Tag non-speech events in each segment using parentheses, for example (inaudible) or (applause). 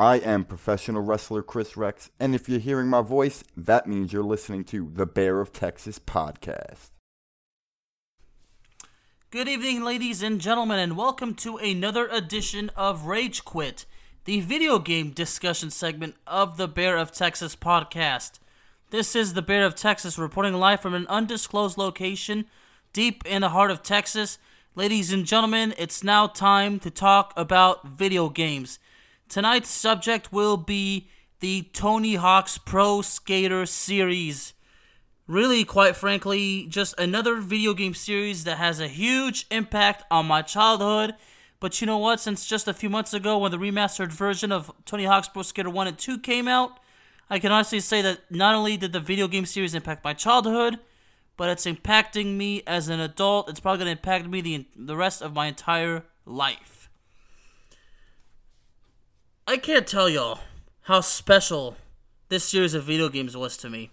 I am professional wrestler Chris Rex, and if you're hearing my voice, that means you're listening to the Bear of Texas podcast. Good evening, ladies and gentlemen, and welcome to another edition of Rage Quit, the video game discussion segment of the Bear of Texas podcast. This is the Bear of Texas reporting live from an undisclosed location deep in the heart of Texas. Ladies and gentlemen, it's now time to talk about video games. Tonight's subject will be the Tony Hawk's Pro Skater series. Really, quite frankly, just another video game series that has a huge impact on my childhood. But you know what? Since just a few months ago, when the remastered version of Tony Hawk's Pro Skater 1 and 2 came out, I can honestly say that not only did the video game series impact my childhood, but it's impacting me as an adult. It's probably going to impact me the, the rest of my entire life. I can't tell y'all how special this series of video games was to me.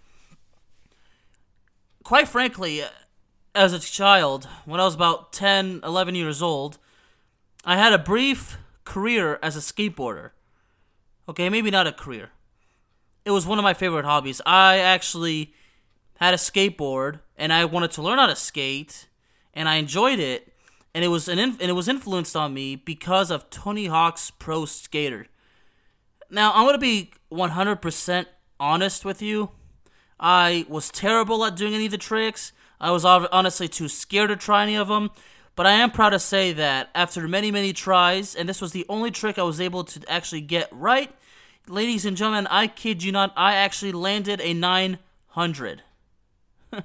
Quite frankly, as a child, when I was about 10, 11 years old, I had a brief career as a skateboarder. Okay, maybe not a career. It was one of my favorite hobbies. I actually had a skateboard and I wanted to learn how to skate and I enjoyed it and it was an inf- and it was influenced on me because of Tony Hawk's Pro Skater. Now, I'm going to be 100% honest with you. I was terrible at doing any of the tricks. I was honestly too scared to try any of them. But I am proud to say that after many, many tries, and this was the only trick I was able to actually get right, ladies and gentlemen, I kid you not, I actually landed a 900. (laughs)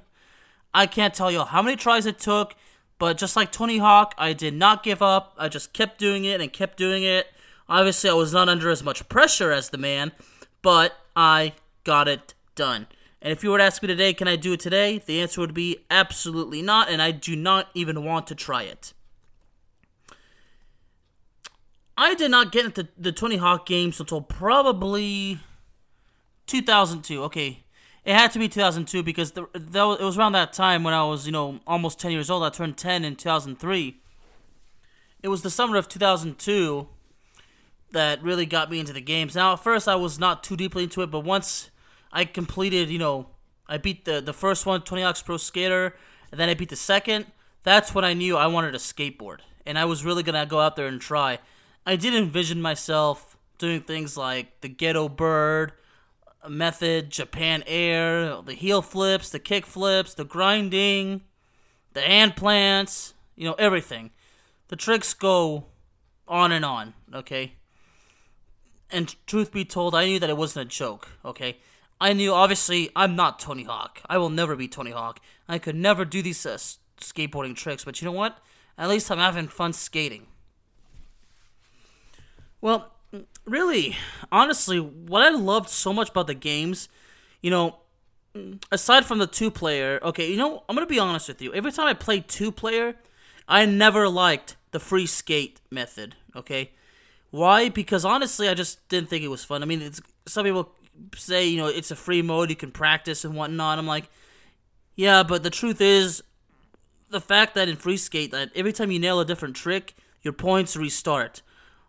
I can't tell you how many tries it took, but just like Tony Hawk, I did not give up. I just kept doing it and kept doing it. Obviously, I was not under as much pressure as the man, but I got it done. And if you were to ask me today, can I do it today? The answer would be absolutely not, and I do not even want to try it. I did not get into the Tony Hawk games until probably 2002. Okay, it had to be 2002 because the, the, it was around that time when I was, you know, almost 10 years old. I turned 10 in 2003. It was the summer of 2002 that really got me into the games. Now, at first, I was not too deeply into it, but once I completed, you know, I beat the the first one, Tony Hawk's Pro Skater, and then I beat the second. That's when I knew I wanted a skateboard, and I was really gonna go out there and try. I did envision myself doing things like the Ghetto Bird method, Japan Air, the heel flips, the kick flips, the grinding, the hand plants, you know, everything. The tricks go on and on, okay? And truth be told, I knew that it wasn't a joke, okay? I knew, obviously, I'm not Tony Hawk. I will never be Tony Hawk. I could never do these uh, skateboarding tricks, but you know what? At least I'm having fun skating. Well, really, honestly, what I loved so much about the games, you know, aside from the two player, okay, you know, I'm going to be honest with you. Every time I played two player, I never liked the free skate method, okay? Why? Because honestly, I just didn't think it was fun. I mean, it's, some people say, you know, it's a free mode, you can practice and whatnot. I'm like, yeah, but the truth is, the fact that in free skate, that every time you nail a different trick, your points restart.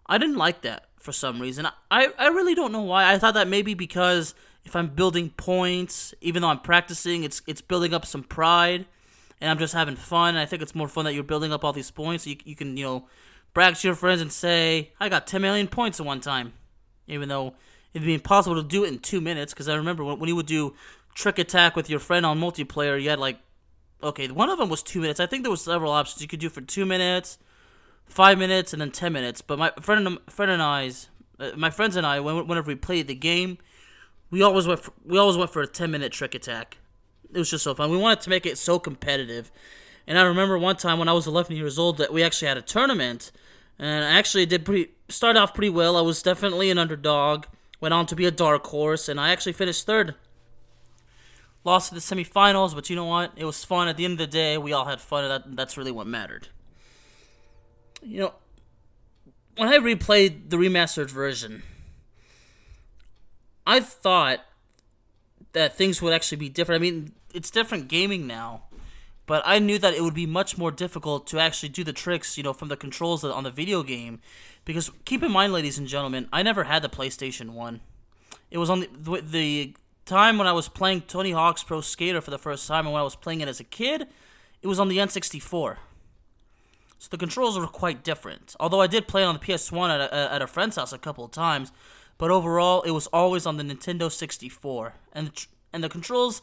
I didn't like that for some reason. I, I really don't know why. I thought that maybe because if I'm building points, even though I'm practicing, it's it's building up some pride, and I'm just having fun. I think it's more fun that you're building up all these points. So you, you can, you know, brag to your friends and say, I got 10 million points at one time. Even though it'd be impossible to do it in two minutes, because I remember when, when you would do Trick Attack with your friend on multiplayer, you had like, okay, one of them was two minutes. I think there was several options you could do for two minutes, five minutes, and then 10 minutes. But my friend and, friend and I's, uh, my friends and I, whenever we played the game, we always went for, we always went for a 10 minute Trick Attack. It was just so fun. We wanted to make it so competitive. And I remember one time when I was 11 years old that we actually had a tournament, and I actually did pretty start off pretty well. I was definitely an underdog. Went on to be a dark horse, and I actually finished third. Lost to the semifinals, but you know what? It was fun. At the end of the day, we all had fun, and that, that's really what mattered. You know, when I replayed the remastered version, I thought that things would actually be different. I mean, it's different gaming now but I knew that it would be much more difficult to actually do the tricks, you know, from the controls on the video game. Because keep in mind, ladies and gentlemen, I never had the PlayStation 1. It was on the, the time when I was playing Tony Hawk's Pro Skater for the first time, and when I was playing it as a kid, it was on the N64. So the controls were quite different. Although I did play it on the PS1 at a, at a friend's house a couple of times, but overall, it was always on the Nintendo 64. And the, and the controls,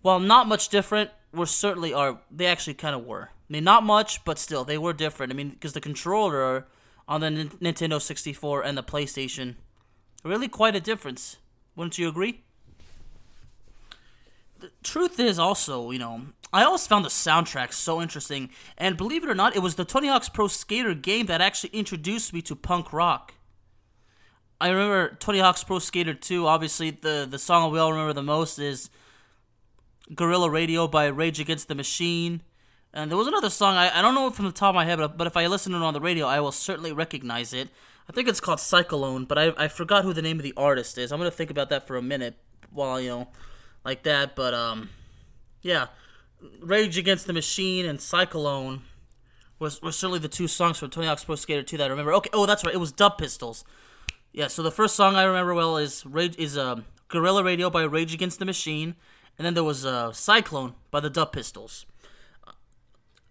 while not much different, were certainly are they actually kind of were. I mean, not much, but still they were different. I mean, because the controller on the N- Nintendo 64 and the PlayStation, really quite a difference. Wouldn't you agree? The truth is also, you know, I always found the soundtrack so interesting, and believe it or not, it was the Tony Hawk's Pro Skater game that actually introduced me to punk rock. I remember Tony Hawk's Pro Skater 2. Obviously, the the song we all remember the most is Guerrilla Radio by Rage Against the Machine. And there was another song, I, I don't know from the top of my head, but, but if I listen to it on the radio, I will certainly recognize it. I think it's called Cyclone, but I, I forgot who the name of the artist is. I'm going to think about that for a minute while, you know, like that. But, um, yeah. Rage Against the Machine and Cyclone was, were certainly the two songs from Tony Hawk's Pro Skater 2 that I remember. Okay, oh, that's right. It was Dub Pistols. Yeah, so the first song I remember well is Rage is um, Guerrilla Radio by Rage Against the Machine and then there was uh, Cyclone by the Dub Pistols.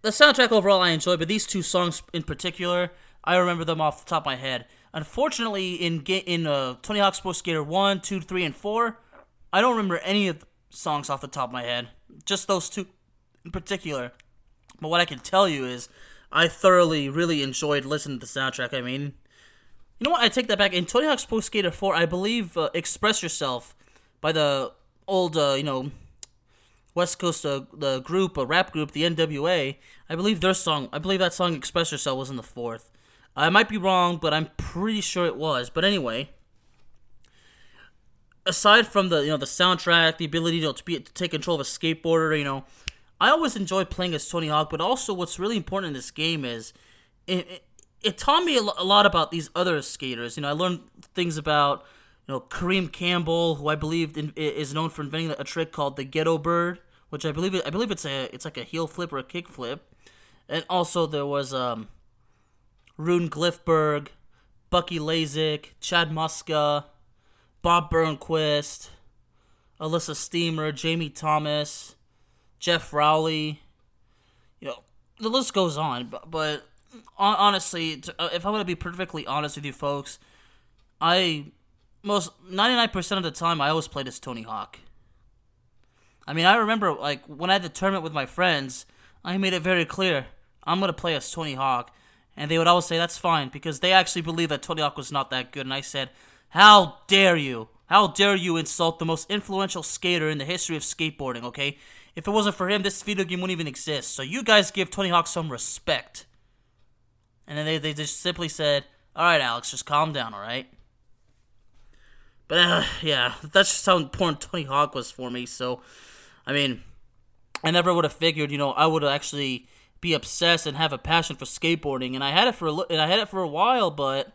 The soundtrack overall I enjoyed, but these two songs in particular, I remember them off the top of my head. Unfortunately, in in uh, Tony Hawk's Pro Skater 1, 2, 3, and 4, I don't remember any of the songs off the top of my head. Just those two in particular. But what I can tell you is, I thoroughly, really enjoyed listening to the soundtrack. I mean, you know what? I take that back. In Tony Hawk's Pro Skater 4, I believe uh, Express Yourself by the old, uh, you know, West Coast uh, the group, a rap group, the NWA. I believe their song, I believe that song "Express Yourself" was in the fourth. I might be wrong, but I'm pretty sure it was. But anyway, aside from the you know the soundtrack, the ability to, to be to take control of a skateboarder, you know, I always enjoy playing as Tony Hawk. But also, what's really important in this game is it, it, it taught me a lot about these other skaters. You know, I learned things about you know Kareem Campbell, who I believe in, is known for inventing a trick called the Ghetto Bird, which I believe I believe it's a it's like a heel flip or a kick flip, and also there was um, Rune Glifberg, Bucky Lasek, Chad Muska, Bob Burnquist, Elissa Steamer, Jamie Thomas, Geoff Rowley. You know the list goes on, but, but honestly, uh, if I'm gonna be perfectly honest with you folks, I most 99% of the time I always played as Tony Hawk. I mean, I remember like when I had the tournament with my friends, I made it very clear I'm going to play as Tony Hawk. And they would always say that's fine because they actually believed that Tony Hawk was not that good. And I said, "How dare you? How dare you insult the most influential skater in the history of skateboarding, okay? If it wasn't for him, this video game wouldn't even exist. So you guys give Tony Hawk some respect." And then they, they just simply said, "All right, Alex, just calm down, all right?" But uh, yeah, that's just how important Tony Hawk was for me. So, I mean, I never would have figured, you know, I would actually be obsessed and have a passion for skateboarding, and I had it for a, and I had it for a while. But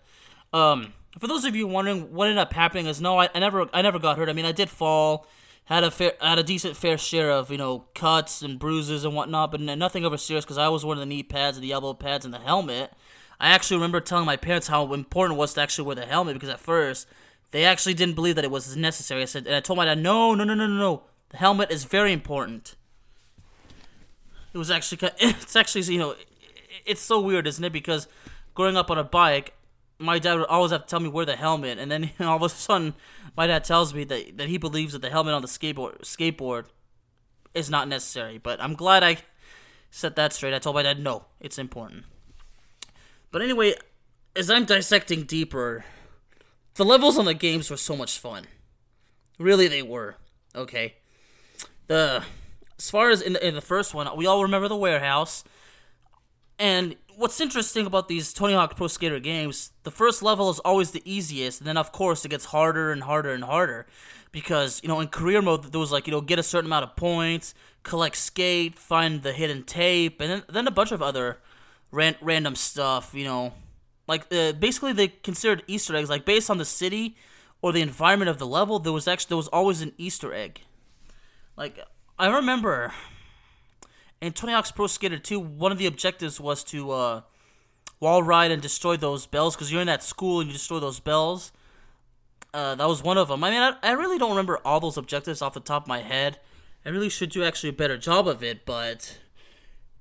um, for those of you wondering what ended up happening, is no, I, I never, I never got hurt. I mean, I did fall, had a fair, had a decent fair share of you know cuts and bruises and whatnot, but nothing over serious because I was wearing the knee pads and the elbow pads and the helmet. I actually remember telling my parents how important it was to actually wear the helmet because at first they actually didn't believe that it was necessary. I said, and I told my dad, no, no, no, no, no, no. The helmet is very important. It was actually, (laughs) it's actually, you know, it's so weird, isn't it? Because growing up on a bike, my dad would always have to tell me wear the helmet, and then (laughs) all of a sudden, my dad tells me that that he believes that the helmet on the skateboard skateboard is not necessary. But I'm glad I set that straight. I told my dad no, it's important. But anyway, as I'm dissecting deeper, the levels on the games were so much fun. Really, they were. Okay. The as far as in the, in the first one, we all remember the warehouse. And what's interesting about these Tony Hawk Pro Skater games, the first level is always the easiest, and then of course it gets harder and harder and harder. Because, you know, in career mode, there was like, you know, get a certain amount of points, collect skate, find the hidden tape, and then, then a bunch of other ran- random stuff, you know. Like, uh, basically, they considered Easter eggs, like, based on the city or the environment of the level, there was actually, there was always an Easter egg. Like, I remember in Tony Hawk's Pro Skater 2, one of the objectives was to uh, wall ride and destroy those bells because you're in that school and you destroy those bells. Uh, that was one of them. I mean, I, I really don't remember all those objectives off the top of my head. I really should do actually a better job of it, but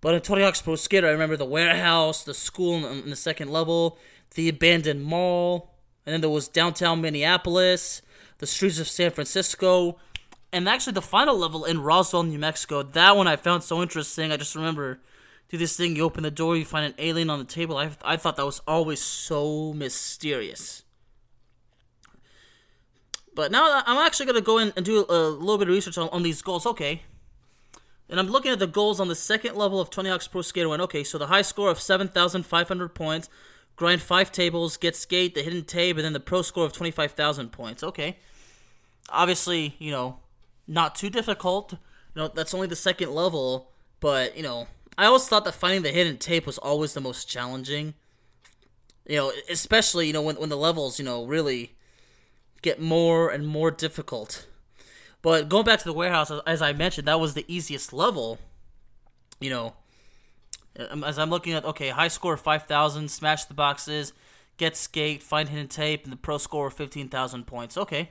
but in Tony Hawk's Pro Skater, I remember the warehouse, the school in, the second level, the abandoned mall, and then there was downtown Minneapolis, the streets of San Francisco, and actually the final level in Roswell, New Mexico. That one I found so interesting. I just remember do this thing, you open the door, you find an alien on the table. I I thought that was always so mysterious. But now I'm actually gonna go in and do a little bit of research on, on these goals. Okay. And I'm looking at the goals on the second level of Tony Hawk's Pro Skater 1. Okay, so the high score of 7,500 points, grind five tables, get skate, the hidden tape, and then the pro score of 25,000 points. Okay. Obviously, you know, not too difficult. You know, that's only the second level, but, you know, I always thought that finding the hidden tape was always the most challenging. You know, especially, you know, when, when the levels, you know, really get more and more difficult. But going back to the warehouse, as I mentioned, that was the easiest level. You know, um, as I'm looking at, okay, high score 5,000, smash the boxes, get skate, find hidden tape, and the pro score 15,000 points. Okay.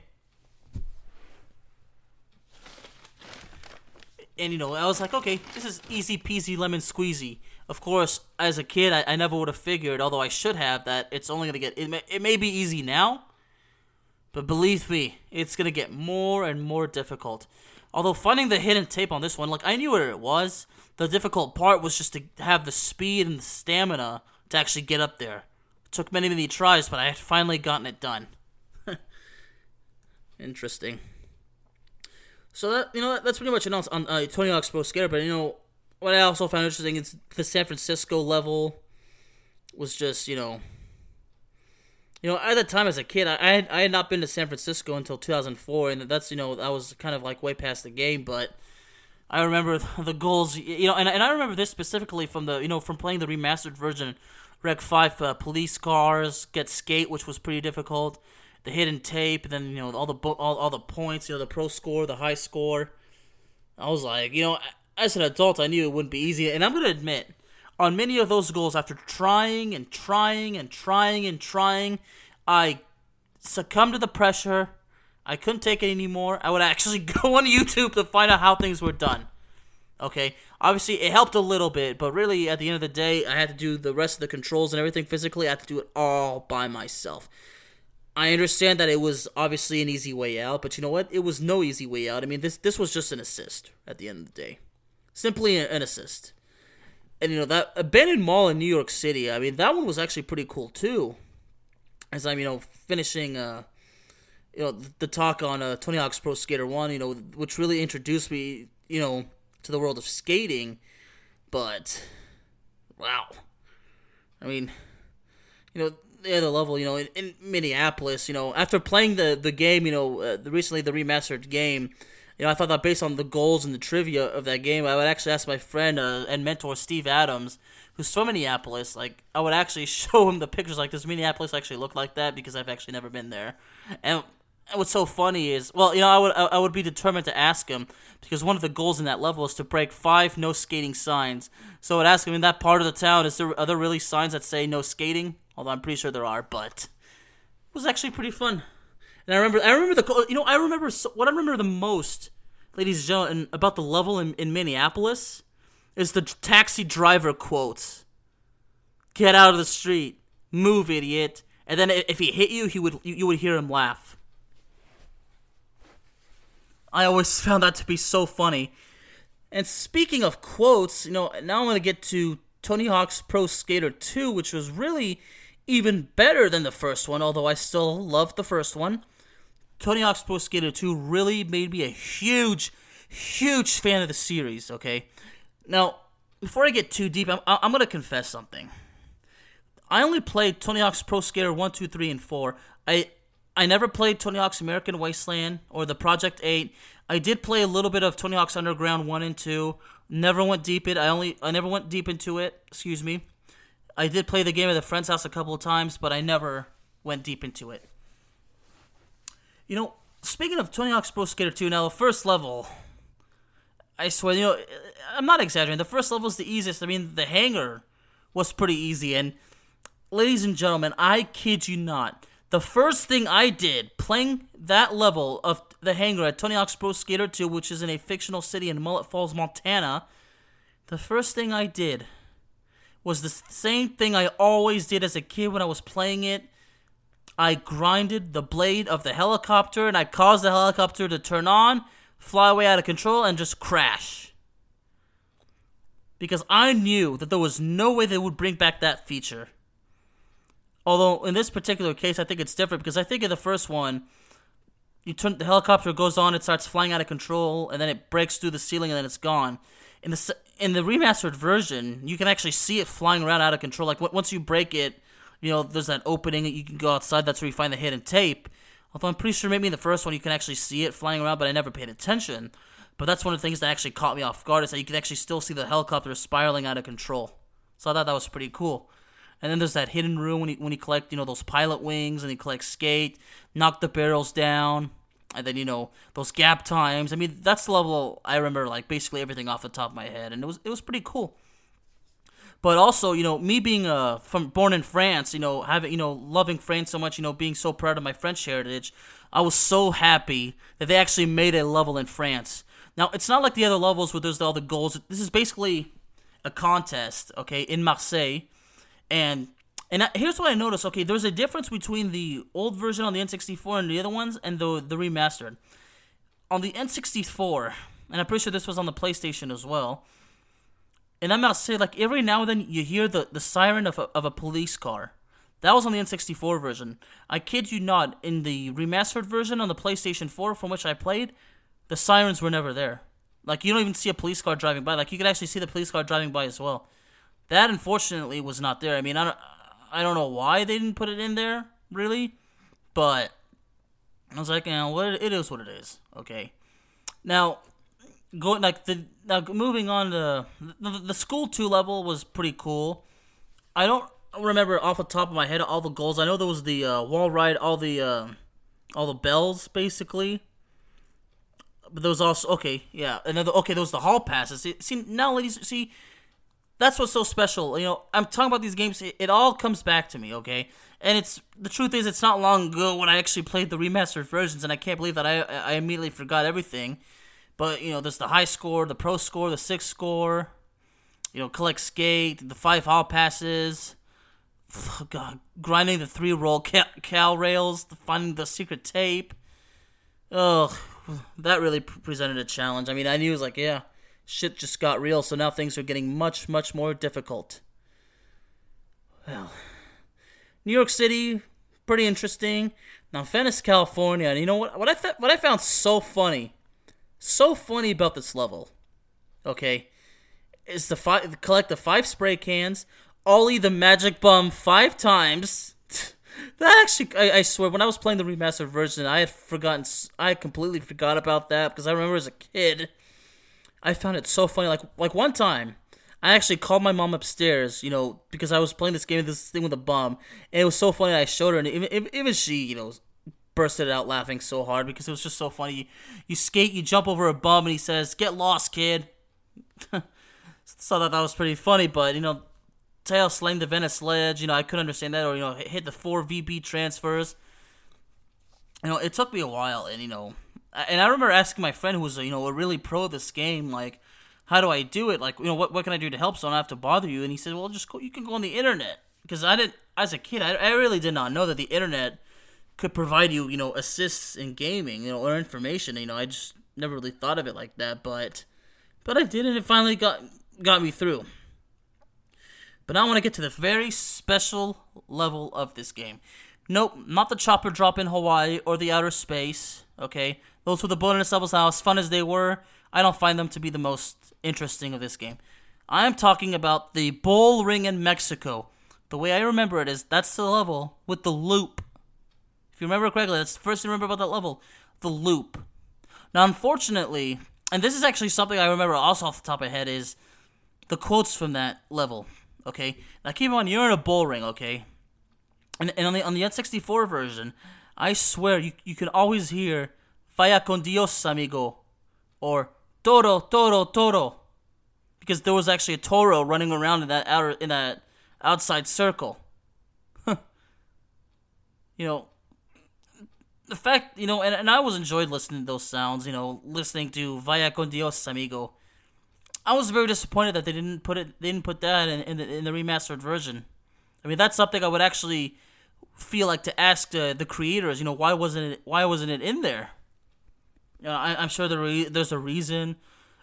And, you know, I was like, okay, this is easy peasy lemon squeezy. Of course, as a kid, I, I never would have figured, although I should have, that it's only going to get, it may, it may be easy now, but believe me, it's gonna get more and more difficult. Although finding the hidden tape on this one, like I knew where it was. The difficult part was just to have the speed and the stamina to actually get up there. It took many, many tries, but I had finally gotten it done. (laughs) Interesting. So that you know that's pretty much announced on uh, Tony Hawk's Pro Skater. But you know what I also found interesting is the San Francisco level was just you know you know, at the time as a kid, I, I had, I had not been to San Francisco until 2004, and that's you know that was kind of like way past the game. But I remember the goals, you know, and, and I remember this specifically from the you know from playing the remastered version, Wreck Five uh, police cars, Get Skate, which was pretty difficult, the hidden tape, and then you know all the all, all the points, you know the pro score, the high score. I was like, you know, as an adult, I knew it wouldn't be easy, and I'm gonna admit on many of those goals, after trying and trying and trying and trying, I succumbed to the pressure. I couldn't take it anymore. I would actually (laughs) go on YouTube to find out how things were done. Okay, obviously it helped a little bit, but really at the end of the day, I had to do the rest of the controls and everything physically. I had to do it all by myself. I understand that it was obviously an easy way out, but you know what? It was no easy way out. I mean, this this was just an assist at the end of the day, simply an assist and you know that abandoned mall in New York City. I mean, that one was actually pretty cool too. As I'm, you know, finishing, uh, you know, the talk on uh, Tony Hawk's Pro Skater One, you know, which really introduced me, you know, to the world of skating. But wow, I mean, you know, the other level, you know, in, in Minneapolis, you know, after playing the the game, you know, uh, recently the remastered game you know, I thought that based on the goals and the trivia of that game, I would actually ask my friend uh, and mentor Steve Adams, who's from Minneapolis, like I would actually (laughs) show him the pictures. Like, does Minneapolis actually look like that? Because I've actually never been there. And what's so funny is, well, you know, I would I would be determined to ask him because one of the goals in that level is to break five no skating signs. So I would ask him in that part of the town, is there are there really signs that say no skating? Although I'm pretty sure there are, but it was actually pretty fun. And I remember, I remember the, you know, I remember what I remember the most, ladies and gentlemen, about the level in, in Minneapolis is the taxi driver quotes. Get out of the street. move, idiot. And then if he hit you, he would you would hear him laugh. I always (laughs) found that to be so funny. And speaking of quotes, you know, now I'm going to get to Tony Hawk's Pro Skater 2, which was really even better than the first one, although I still loved the first one. Tony Hawk's Pro Skater 2 really made me a huge, huge fan of the series, okay? Now, before I get too deep, I'm, I'm going to confess something. I only played Tony Hawk's Pro Skater 1, 2, 3, and 4. I I never played Tony Hawk's American Wasteland or the Project 8. I did play a little bit of Tony Hawk's Underground 1 and 2. Never went deep it. I only I never went deep into it, excuse me. I did play the game at the friend's house a couple of times, but I never went deep into it. You know, speaking of Tony Hawk's Pro Skater 2, now the first level, I swear, you know, I'm not exaggerating. The first level is the easiest. I mean, the hangar was pretty easy, and ladies and gentlemen, I kid you not. The first thing I did playing that level of the hangar at Tony Hawk's Pro Skater 2, which is in a fictional city in Mullet Falls, Montana, the first thing I did was the same thing I always did as a kid when I was playing it. I grinded the blade of the helicopter and I caused the helicopter to turn on, fly away out of control, and just crash. Because I knew that there was no way they would bring back that feature. Although in this particular case, I think it's different because I think in the first one, you turn the helicopter goes on, it starts flying out of control, and then it breaks through the ceiling, and then it's gone. In the in the remastered version, you can actually see it flying around out of control. Like once you break it, you know there's that opening that you can go outside. That's where you find the hidden tape. Although I'm pretty sure maybe in the first one you can actually see it flying around, but I never paid attention. But that's one of the things that actually caught me off guard is that you can actually still see the helicopter spiraling out of control. So I thought that was pretty cool. And then there's that hidden room when you when you collect, you know, those pilot wings and you collect skate, knock the barrels down, and then you know those gap times. I mean, that's the level I remember like basically everything off the top of my head, and it was it was pretty cool. But also, you know, me being uh from born in France, you know, having you know loving France so much, you know, being so proud of my French heritage, I was so happy that they actually made a level in France. Now, it's not like the other levels where there's all the goals. This is basically a contest, okay, in Marseille and and here's what I noticed. Okay, there's a difference between the old version on the N64 and the other ones, and the the remastered. On the N64, and I'm pretty sure this was on the PlayStation as well. And I'm about to say, like every now and then you hear the, the siren of a, of a police car. That was on the N64 version. I kid you not. In the remastered version on the PlayStation 4, from which I played, the sirens were never there. Like you don't even see a police car driving by. Like you could actually see the police car driving by as well. That unfortunately was not there. I mean, I don't, I don't know why they didn't put it in there, really, but I was like, you know, what it is, what it is. Okay, now going like the now moving on to the, the school two level was pretty cool. I don't remember off the top of my head all the goals. I know there was the uh, wall ride, all the uh, all the bells basically. But there was also okay, yeah, another okay. There was the hall passes. See, see now, ladies, see that's what's so special. You know, I'm talking about these games. It, it, all comes back to me, okay? And it's the truth is, it's not long ago when I actually played the remastered versions, and I can't believe that I I immediately forgot everything. But you know, there's the high score, the pro score, the six score. You know, collect skate, the five hall passes. Oh, God, grinding the three roll cal, cal rails, finding the secret tape. Ugh, that really presented a challenge. I mean, I knew it was like, yeah shit just got real, so now things are getting much, much more difficult. Well, New York City, pretty interesting. Now Venice, California, and you know what? What I th- what I found so funny, so funny about this level, okay, is to five collect the five spray cans, ollie the magic bum five times. (laughs) that actually, I, I, swear, when I was playing the remastered version, I had forgotten, I completely forgot about that because I remember as a kid I found it so funny. Like like one time, I actually called my mom upstairs, you know, because I was playing this game, this thing with a bomb, and it was so funny. I showed her, and even even she, you know, bursted out laughing so hard because it was just so funny. You, you skate, you jump over a bum, and he says, "Get lost, kid." (laughs) so that that was pretty funny, but you know, tail slaying the Venice ledge, you know, I couldn't understand that, or you know, hit the four VB transfers. You know, it took me a while, and you know, and I remember asking my friend who was you know a really pro of this game, like, how do I do it? Like, you know, what what can I do to help so I don't have to bother you? And he said, well, just go, you can go on the internet. because I didn't as a kid I, I really did not know that the internet could provide you you know assists in gaming you know or information you know I just never really thought of it like that but but I did and it finally got got me through. But now I want to get to the very special level of this game. Nope, not the chopper drop in Hawaii or the outer space. Okay, those were the bonus levels. Now, as fun as they were, I don't find them to be the most interesting of this game. I am talking about the bull ring in Mexico. The way I remember it is that's the level with the loop. If you remember correctly, that's the first thing I remember about that level. The loop. Now, unfortunately, and this is actually something I remember also off the top of my head is the quotes from that level. Okay, now keep in mind you're in a bull ring. Okay, and, and on the on the N64 version, I swear you you can always hear "Vaya con Dios, amigo," or "Toro, toro, toro," because there was actually a toro running around in that outer in that outside circle. (laughs) you know, the fact, you know, and, and I was enjoyed listening to those sounds, you know, listening to Vaya con Dios, amigo. I was very disappointed that they didn't put it, they didn't put that in, in, the, in the remastered version. I mean, that's something I would actually feel like to ask the, the creators, you know, why wasn't it, why wasn't it in there? You know, I, am sure there, there's a reason,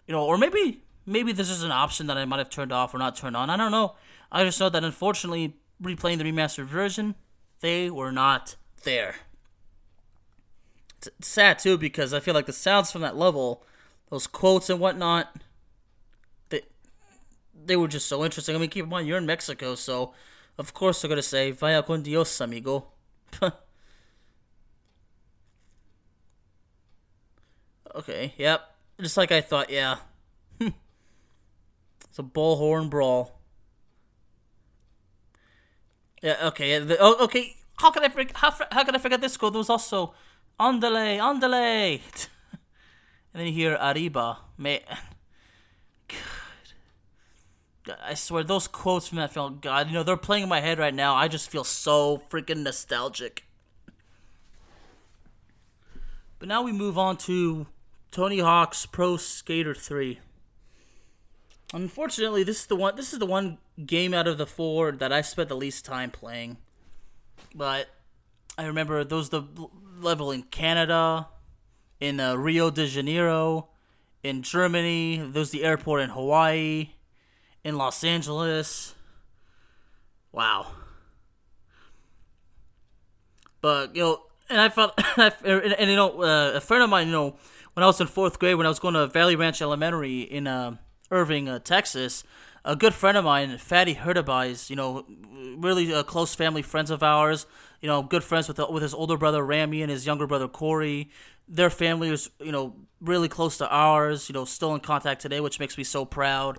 you know, or maybe, maybe this is an option that I might have turned off or not turned on. I don't know. I just know that unfortunately, replaying the remastered version, they were not there it's sad too because I feel like the sounds from that level, those quotes and whatnot, they they were just so interesting. I mean, keep in mind you're in Mexico, so of course they're gonna say "Vaya con Dios, amigo." (laughs) okay, yep, just like I thought. Yeah, (laughs) it's a bullhorn brawl. Yeah. Okay. The, oh, okay. How can I forget? How, how can I forget this quote? There was also Andale, andale. (laughs) and then you hear Arriba. Man. (laughs) God. I swear, those quotes from that film, God, you know, they're playing in my head right now. I just feel so freaking nostalgic. But now we move on to Tony Hawk's Pro Skater 3. Unfortunately, this is the one this is the one game out of the four that I spent the least time playing. But I remember those the level in Canada, in uh, Rio de Janeiro, in Germany. There's the airport in Hawaii, in Los Angeles. Wow. But you know, and I felt, (coughs) and, and, you know, uh, a friend of mine, you know, when I was in fourth grade, when I was going to Valley Ranch Elementary in uh, Irving, uh, Texas, a good friend of mine, Fatty Hurtabies, you know, really uh, close family friends of ours you know, good friends with with his older brother Ramy and his younger brother Corey. Their family was, you know, really close to ours. You know, still in contact today, which makes me so proud.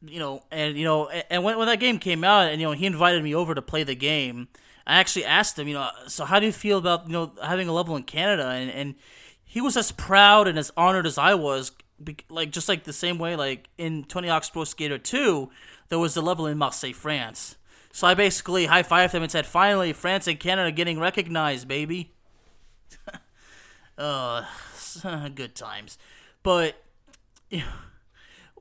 You know, and you know, and when when that game came out, and you know, he invited me over to play the game. I actually asked him, you know, so how do you feel about you know having a level in Canada? And and he was as proud and as honored as I was, like just like the same way, like in Tony Hawk's Pro Skater 2, there was a level in Marseille, France so I basically high fived them and said, "Finally, France and Canada getting recognized, baby." (laughs) uh, (laughs) good times. But (sighs)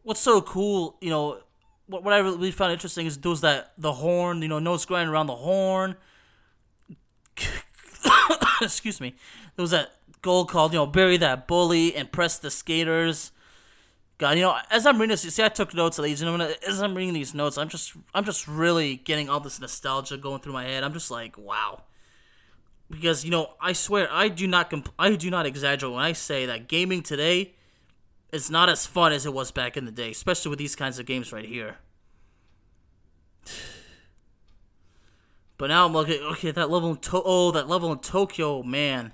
what's so cool, you know, what what I really found interesting is those that the horn, you know, notes going around the horn. (coughs) Excuse me. There was that goal called, you know, bury that bully and press the skaters. God, you know, as I'm reading this, you see, I took notes of these, and as I'm reading these notes, I'm just, I'm just really getting all this nostalgia going through my head. I'm just like, wow, because you know, I swear, I do not, comp- I do not exaggerate when I say that gaming today is not as fun as it was back in the day, especially with these kinds of games right here. (sighs) But now I'm looking, okay, that level in to- oh, that level in Tokyo, man.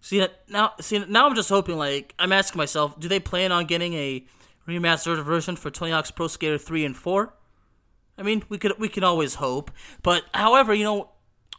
See now, see now I'm just hoping. Like I'm asking myself, do they plan on getting a remastered version for Tony Hawk's Pro Skater three and four? I mean, we could we can always hope. But however, you know,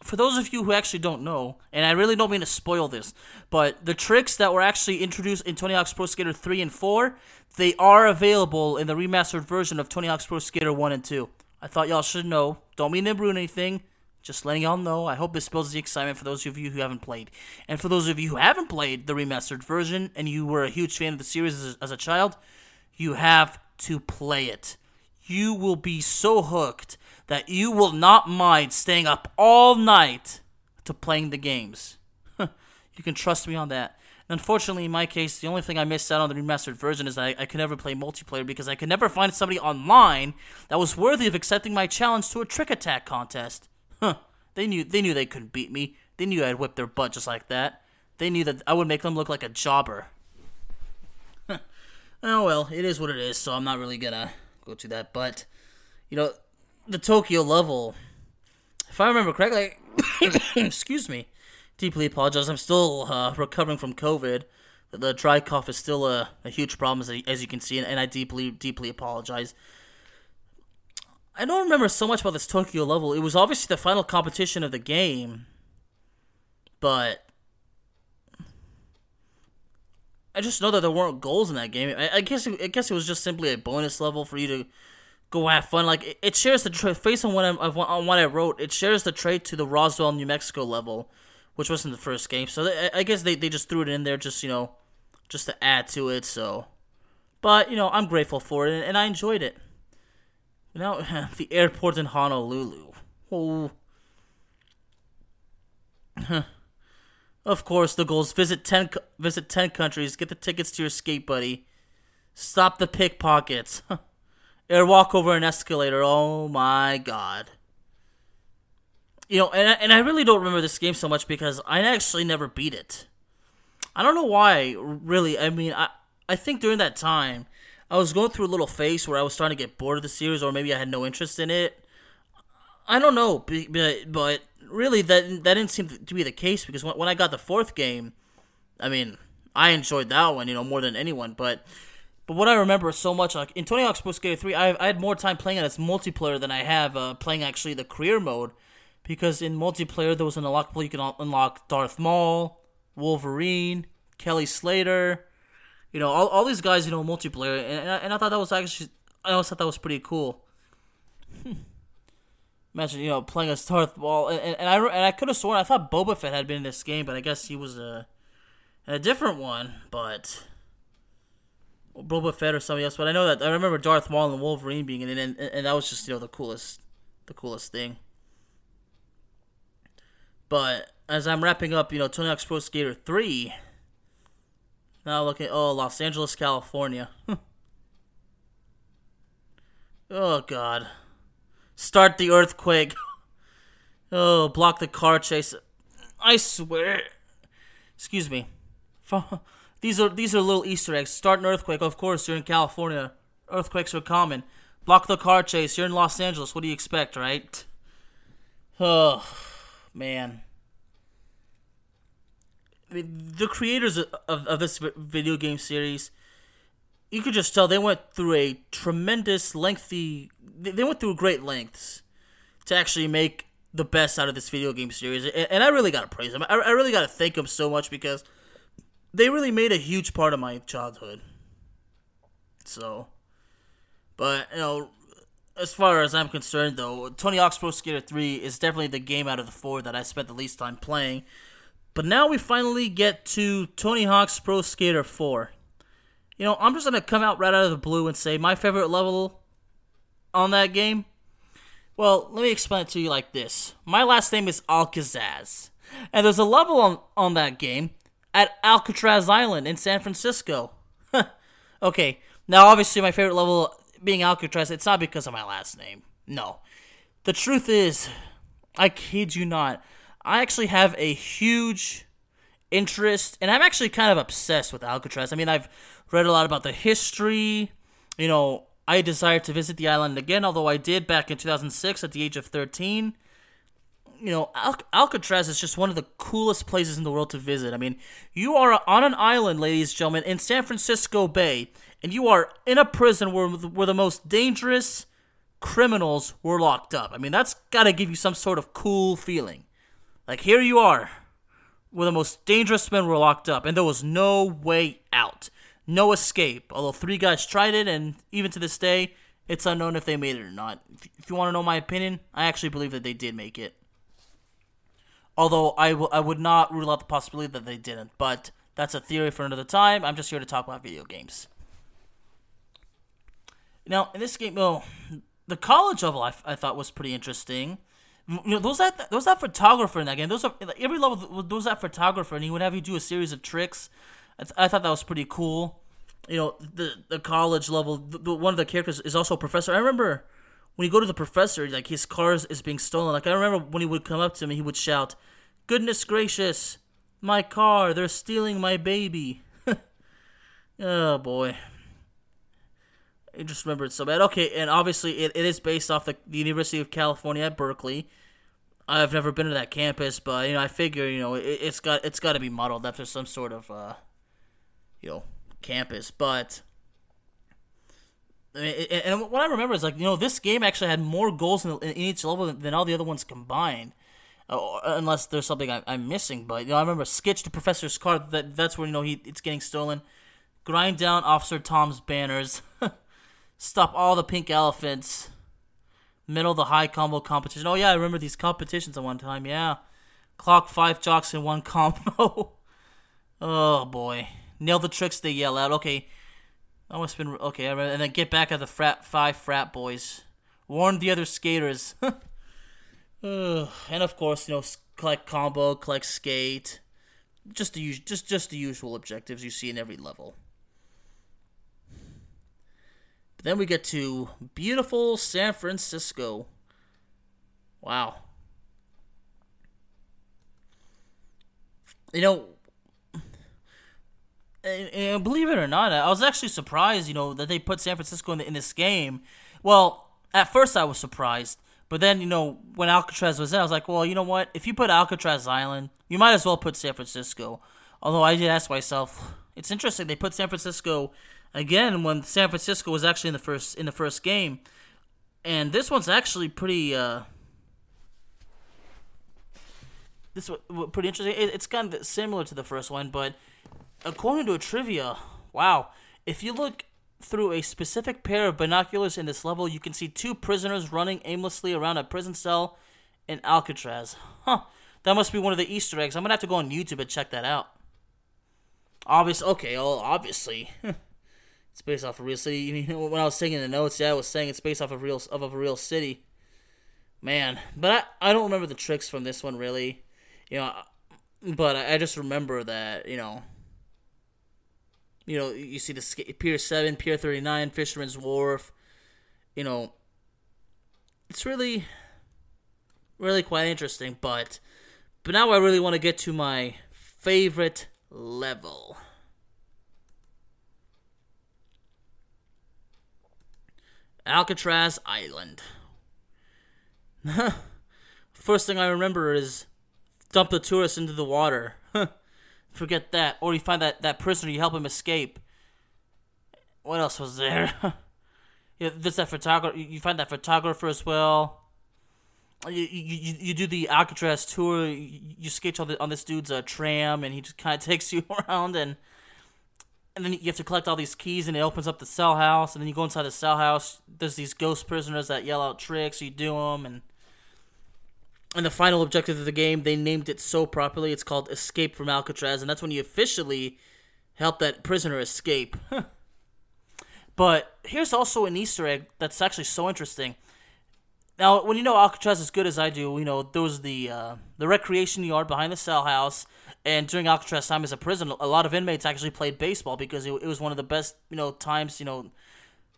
for those of you who actually don't know, and I really don't mean to spoil this, but the tricks that were actually introduced in Tony Hawk's Pro Skater 3 and 4, they are available in the remastered version of Tony Hawk's Pro Skater 1 and 2. I thought y'all should know. Don't mean to ruin anything. Just letting y'all know. I hope this builds the excitement for those of you who haven't played. And for those of you who haven't played the remastered version and you were a huge fan of the series as, as a child, you have to play it. You will be so hooked that you will not mind staying up all night to playing the games. (laughs) you can trust me on that. Unfortunately, in my case, the only thing I missed out on the remastered version is I, I could never play multiplayer because I could never find somebody online that was worthy of accepting my challenge to a trick attack contest. Huh. They knew they knew they couldn't beat me. They knew I'd whip their butt just like that. They knew that I would make them look like a jobber. oh well, it is what it is, so I'm not really gonna go to that. But you know, the Tokyo level, if I remember correctly, (coughs) excuse me, deeply apologize. I'm still uh, recovering from COVID. The dry cough is still a, a huge problem, as, as you can see, and, and I deeply, deeply apologize. I don't remember so much about this Tokyo level. It was obviously the final competition of the game, but I just know that there weren't goals in that game. I, I guess I guess it was just simply a bonus level for you to go have fun. Like it, it shares the trait based on what I on what I wrote. It shares the trait to the Roswell, New Mexico level, which wasn't the first game. So they, I guess they, they just threw it in there just, you know, just to add to it. So, but, you know, I'm grateful for it and, and I enjoyed it. Now, (laughs) the airport in Honolulu. Oh. (laughs) of course, the goals visit 10 visit 10 countries, get the tickets to your skate buddy. Stop the pickpockets. (laughs) Air walk over an escalator. Oh my god you know, and I, and I really don't remember this game so much because I actually never beat it. I don't know why, really. I mean, I I think during that time, I was going through a little phase where I was starting to get bored of the series, or maybe I had no interest in it. I don't know, but but really that that didn't seem to be the case because when, when I got the fourth game, I mean, I enjoyed that one, you know, more than anyone. But but what I remember so much, like in Tony Hawk's Pro Skater 3, I, I had more time playing it as multiplayer than I have uh, playing actually the career mode because in multiplayer there was an unlockable you can unlock Darth Maul, Wolverine, Kelly Slater, you know all, all these guys you know multiplayer and, I, and I thought that was actually I always thought that was pretty cool. Hmm. Imagine you know playing as Darth Maul and, and, and I and I could have sworn I thought Boba Fett had been in this game but I guess he was a a different one but. Boba Fett or somebody else, but I know that I remember Darth Maul and Wolverine being in it, and, and that was just you know the coolest, the coolest thing. But as I'm wrapping up, you know, Tony Hawk's Pro Skater 3, now look at, oh, Los Angeles, California. (laughs) oh, God. Start the earthquake. (laughs) oh, block the car chase. I swear. Excuse me. (laughs) These are these are little Easter eggs. Start an earthquake. Of course, you're in California. Earthquakes are common. Block the car chase. You're in Los Angeles. What do you expect, right? (sighs) Oh man. I mean, the creators of, of this video game series, you could just tell they went through a tremendous, lengthy. They went through great lengths to actually make the best out of this video game series, and I really gotta praise them. I really gotta thank them so much because they really made a huge part of my childhood. So, but you know, as far as I'm concerned, though, Tony Hawk's Pro Skater 3 is definitely the game out of the four that I spent the least time playing. But now we finally get to Tony Hawk's Pro Skater 4. You know, I'm just going to come out right out of the blue and say my favorite level on that game. Well, let me explain it to you like this. My last name is Alcazaz. And there's a level on, on that game at Alcatraz Island in San Francisco. (laughs) okay, now obviously my favorite level being Alcatraz, it's not because of my last name. No. The truth is, I kid you not, I actually have a huge interest, and I'm actually kind of obsessed with Alcatraz. I mean, I've read a lot about the history. You know, I desire to visit the island again, although I did back in 2006 at the age of 13. You know, Al- Alcatraz is just one of the coolest places in the world to visit. I mean, you are on an island, ladies and gentlemen, in San Francisco Bay, and you are in a prison where, where the most dangerous criminals were locked up. I mean, that's got to give you some sort of cool feeling. Like, here you are, where the most dangerous men were locked up, and there was no way out. No escape. Although three guys tried it, and even to this day, it's unknown if they made it or not. If you want to know my opinion, I actually believe that they did make it. Although I, w- I would not rule out the possibility that they didn't, but that's a theory for another time. I'm just here to talk about video games. Now, in this game, well, the college level I, I thought was pretty interesting. You know, those that those that photographer in that game. Those are every level. Those that photographer, and he would have you do a series of tricks. I, th- I thought that was pretty cool. You know, the the college level. The, the, one of the characters is also a professor. I remember when you go to the professor, like his car is being stolen. Like I remember when he would come up to me, he would shout, "Goodness gracious, my car! They're stealing my baby!" (laughs) oh boy. I just remember it so bad. Okay, and obviously it, it is based off the, the University of California at Berkeley. I've never been to that campus, but you know I figure you know it, has got it's got to be modeled after some sort of uh, you know campus. But I mean, it, and what I remember is like you know this game actually had more goals in, in each level than, than, all the other ones combined. Uh, unless there's something I, am missing, but you know I remember skitch the professor's car. That that's where you know he it's getting stolen. Grind down Officer Tom's banners. (laughs) Stop all the pink elephants. Middle of the high combo competition. Oh yeah, I remember these competitions at one time. Yeah, clock five jocks in one (laughs) combo. oh boy, nail the tricks they yell out. Okay, that must been okay. And then get back at the frat five frat boys. Warn the other skaters. (laughs) and of course, you know, collect combo, collect skate. Just the just just the usual objectives you see in every level. But then we get to beautiful San Francisco. Wow. You know, and, and believe it or not, I was actually surprised, you know, that they put San Francisco in, the, in this game. Well, at first I was surprised, but then, you know, when Alcatraz was in, I was like, well, you know what? If you put Alcatraz Island, you might as well put San Francisco. Although I did ask myself, it's interesting they put San Francisco again when San Francisco was actually in the first in the first game, and this one's actually pretty. Uh, this was pretty interesting. It, it's kind of similar to the first one, but according to a trivia, wow, if you look through a specific pair of binoculars in this level, you can see two prisoners running aimlessly around a prison cell in Alcatraz. Huh. That must be one of the Easter eggs. I'm gonna have to go on YouTube and check that out. Obvious. Okay. Well, obviously. (laughs) It's based off a real city. You know, when I was saying in the notes, yeah, I was saying it's based off of real of a real city. Man, but I, I don't remember the tricks from this one really. You know, but I, I just remember that you know. You know, you see the Pier Seven, Pier Thirty Nine, Fisherman's Wharf. You know, it's really, really quite interesting. But, but now I really want to get to my favorite level. Alcatraz Island. (laughs) First thing I remember is dump the tourist into the water. (laughs) Forget that. Or you find that, that prisoner, you help him escape. What else was there? (laughs) this that. You find that photographer as well. You, you, you do the Alcatraz tour. You, you skitch on, the, on this dude's uh, tram, and he just kind of takes you around and and then you have to collect all these keys, and it opens up the cell house. And then you go inside the cell house. There's these ghost prisoners that yell out tricks. You do them, and and the final objective of the game, they named it so properly. It's called Escape from Alcatraz, and that's when you officially help that prisoner escape. (laughs) but here's also an Easter egg that's actually so interesting. Now, when you know Alcatraz as good as I do, you know there was the uh, the recreation yard behind the cell house, and during Alcatraz time as a prison, a lot of inmates actually played baseball because it, it was one of the best you know times you know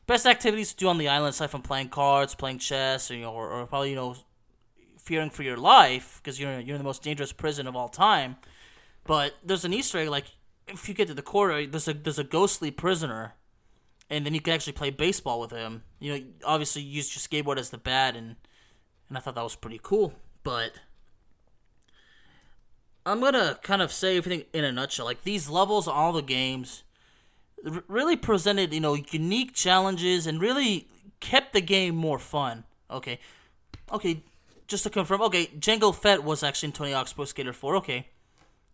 best activities to do on the island aside from playing cards, playing chess, or, you know, or, or probably you know fearing for your life because you're you're in the most dangerous prison of all time. But there's an Easter egg like if you get to the corner, there's a there's a ghostly prisoner and then you can actually play baseball with him. You know, obviously you use your skateboard as the bat, and and I thought that was pretty cool. But I'm gonna kind of say everything in a nutshell. Like these levels, all the games, really presented you know unique challenges and really kept the game more fun. Okay, okay, just to confirm. Okay, Jango Fett was actually in Tony Hawk's Pro Skater 4. Okay,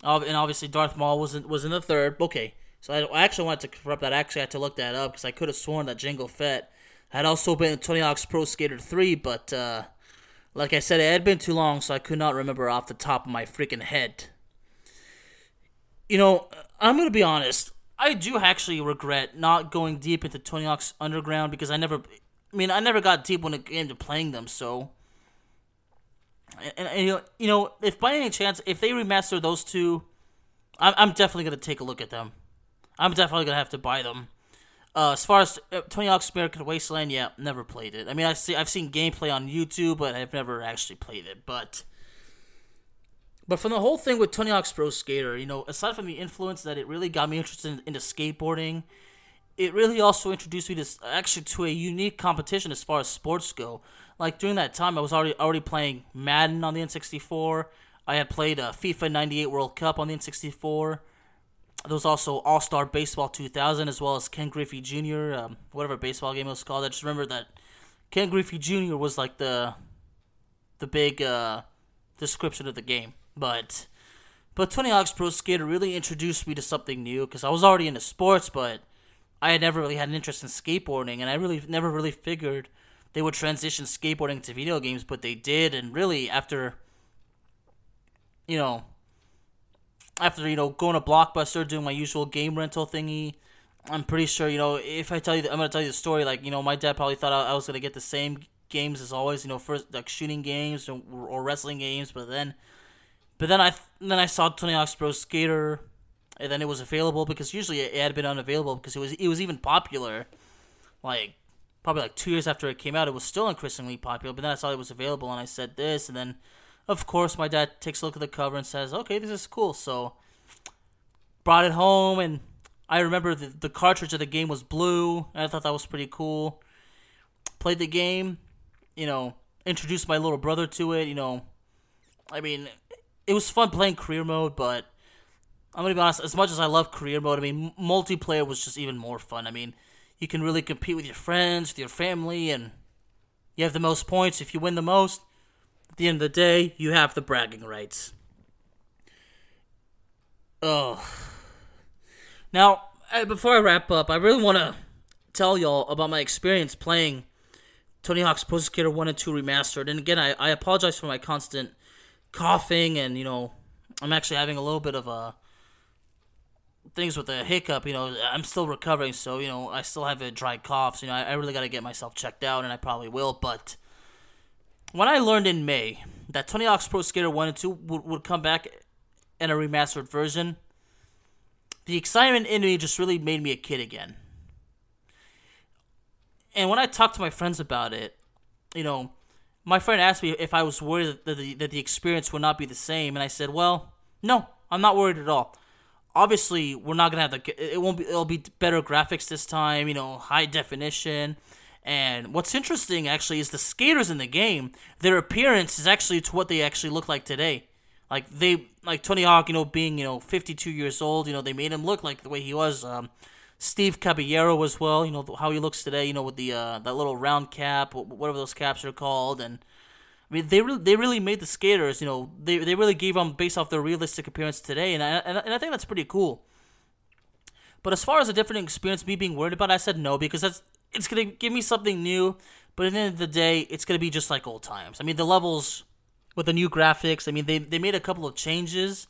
and obviously Darth Maul was in, was in the third. Okay. So I, actually wanted to corrupt that. I Actually, had to look that up because I could have sworn that Jango Fett had also been in Tony Hawk's Pro Skater 3, but uh, like I said, it had been too long, so I could not remember off the top of my freaking head. You know, I'm going to be honest. I do actually regret not going deep into Tony Hawk's Underground because I never. I mean, I never got deep when it came to playing them, so. And, and, you know, if by any chance, if they remaster those two, I'm, I'm definitely gonna take a look at them. I'm definitely gonna have to buy them. Uh, as far as uh, Tony Hawk's American Wasteland, yeah, never played it. I mean, I see, I've seen gameplay on YouTube, but I've never actually played it. But, but from the whole thing with Tony Hawk's Pro Skater, you know, aside from the influence that it really got me interested in, into skateboarding, it really also introduced me to actually to a unique competition as far as sports go. Like during that time, I was already already playing Madden on the N64. I had played a FIFA '98 World Cup on the N64. There was also All Star Baseball 2000, as well as Ken Griffey Jr., um, whatever baseball game it was called. I just remember that Ken Griffey Jr. was like the the big uh, description of the game. But but Tony Hawk's Pro Skater really introduced me to something new because I was already into sports, but I had never really had an interest in skateboarding, and I really never really figured they would transition skateboarding to video games, but they did, and really after you know after you know going to Blockbuster doing my usual game rental thingy, I'm pretty sure you know if I tell you, I'm gonna tell you the story. Like you know, my dad probably thought I, I was gonna get the same games as always. You know, first like shooting games or, or wrestling games, but then, but then I then I saw Tony Hawk's Pro Skater, and then it was available because usually it had been unavailable because it was it was even popular, like probably like two years after it came out, it was still increasingly popular. But then I saw it was available, and I said this, and then of course, my dad takes a look at the cover and says, "Okay, this is cool." So, brought it home, and I remember the, the cartridge of the game was blue, and I thought that was pretty cool. Played the game, you know, introduced my little brother to it. You know, I mean, it was fun playing career mode, but I'm gonna be honest. As much as I love career mode, I mean, multiplayer was just even more fun. I mean, you can really compete with your friends, with your family, and you have the most points if you win the most at the end of the day, you have the bragging rights. Oh. Now, uh, before I wrap up, I really want to tell y'all about my experience playing Tony Hawk's Pro Skater 1 and 2 Remastered. And again, I, I apologize for my constant coughing, and, you know, I'm actually having a little bit of a things with a hiccup, you know, I'm still recovering, so you know, I still have a dry cough. So you know, I, I really got to get myself checked out, and I probably will. But when I learned in May that Tony Hawk's Pro Skater 1 and 2 would, would come back in a remastered version, the excitement in me just really made me a kid again. And when I talked to my friends about it, you know, my friend asked me if I was worried that the, that the experience would not be the same, and I said, well, no, I'm not worried at all. Obviously, we're not gonna have the. It won't be. It'll be better graphics this time. You know, high definition and what's interesting actually is the skaters in the game, their appearance is actually to what they actually look like today. Like they like Tony Hawk, you know, being, you know, 52 years old, you know, they made him look like the way he was. Um, Steve Caballero as well, you know, how he looks today, you know, with the uh, that little round cap, whatever those caps are called and I mean, they really, they really made the skaters, you know, they, they really gave them based off their realistic appearance today, and I, and, and I think that's pretty cool. But as far as a different experience, me being worried about, I said no because that's it's gonna give me something new, but at the end of the day, it's gonna be just like old times. I mean, the levels with the new graphics. I mean, they they made a couple of changes,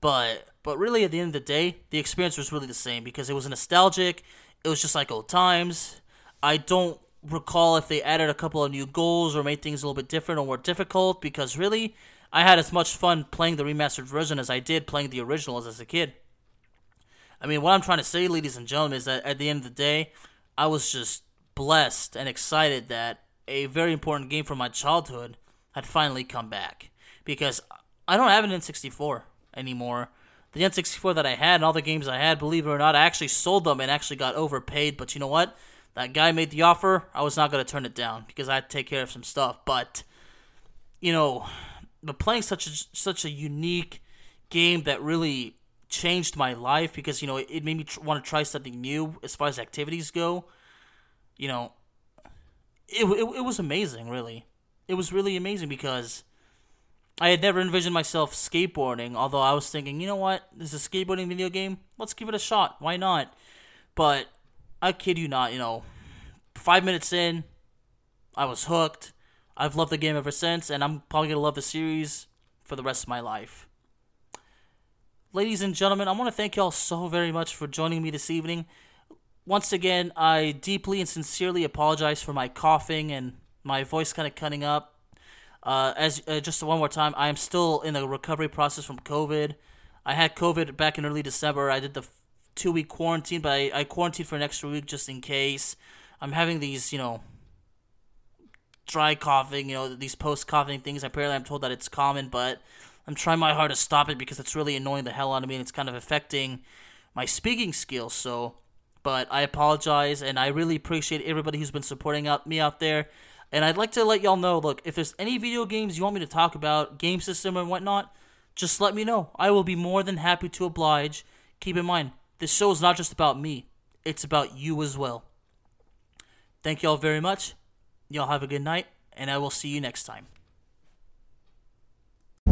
but but really at the end of the day, the experience was really the same because it was nostalgic. It was just like old times. I don't recall if they added a couple of new goals or made things a little bit different or more difficult because really, I had as much fun playing the remastered version as I did playing the originals as a kid. I mean, what I'm trying to say, ladies and gentlemen, is that at the end of the day, I was just blessed and excited that a very important game from my childhood had finally come back. Because I don't have an N64 anymore. The N64 that I had and all the games I had, believe it or not, I actually sold them and actually got overpaid. But you know what? That guy made the offer. I was not going to turn it down because I had to take care of some stuff. But, you know, but playing such a, such a unique game that really changed my life because you know it, it made me tr- want to try something new as far as activities go. You know, it, it it was amazing. Really, it was really amazing because I had never envisioned myself skateboarding. Although I was thinking, you know what, this is a skateboarding video game. Let's give it a shot. Why not? But I kid you not. You know, five minutes in, I was hooked. I've loved the game ever since, and I'm probably gonna love the series for the rest of my life. Ladies and gentlemen, I want to thank y'all so very much for joining me this evening. once again, I deeply and sincerely apologize for my coughing and my voice kind of cutting up. Uh, as uh, just one more time, I am still in the recovery process from COVID. I had COVID back in early December. I did the two week quarantine, but I, I quarantined for an extra week just in case. I'm having these, you know, dry coughing, you know, these post coughing things. Apparently, I'm told that it's common, but I'm trying my hard to stop it because it's really annoying the hell out of me and it's kind of affecting my speaking skills. So, but I apologize and I really appreciate everybody who's been supporting out me out there. And I'd like to let y'all know, look, if there's any video games you want me to talk about, game system and whatnot, just let me know. I will be more than happy to oblige. Keep in mind, this show is not just about me, it's about you as well. Thank y'all very much. Y'all have a good night, and I will see you next time.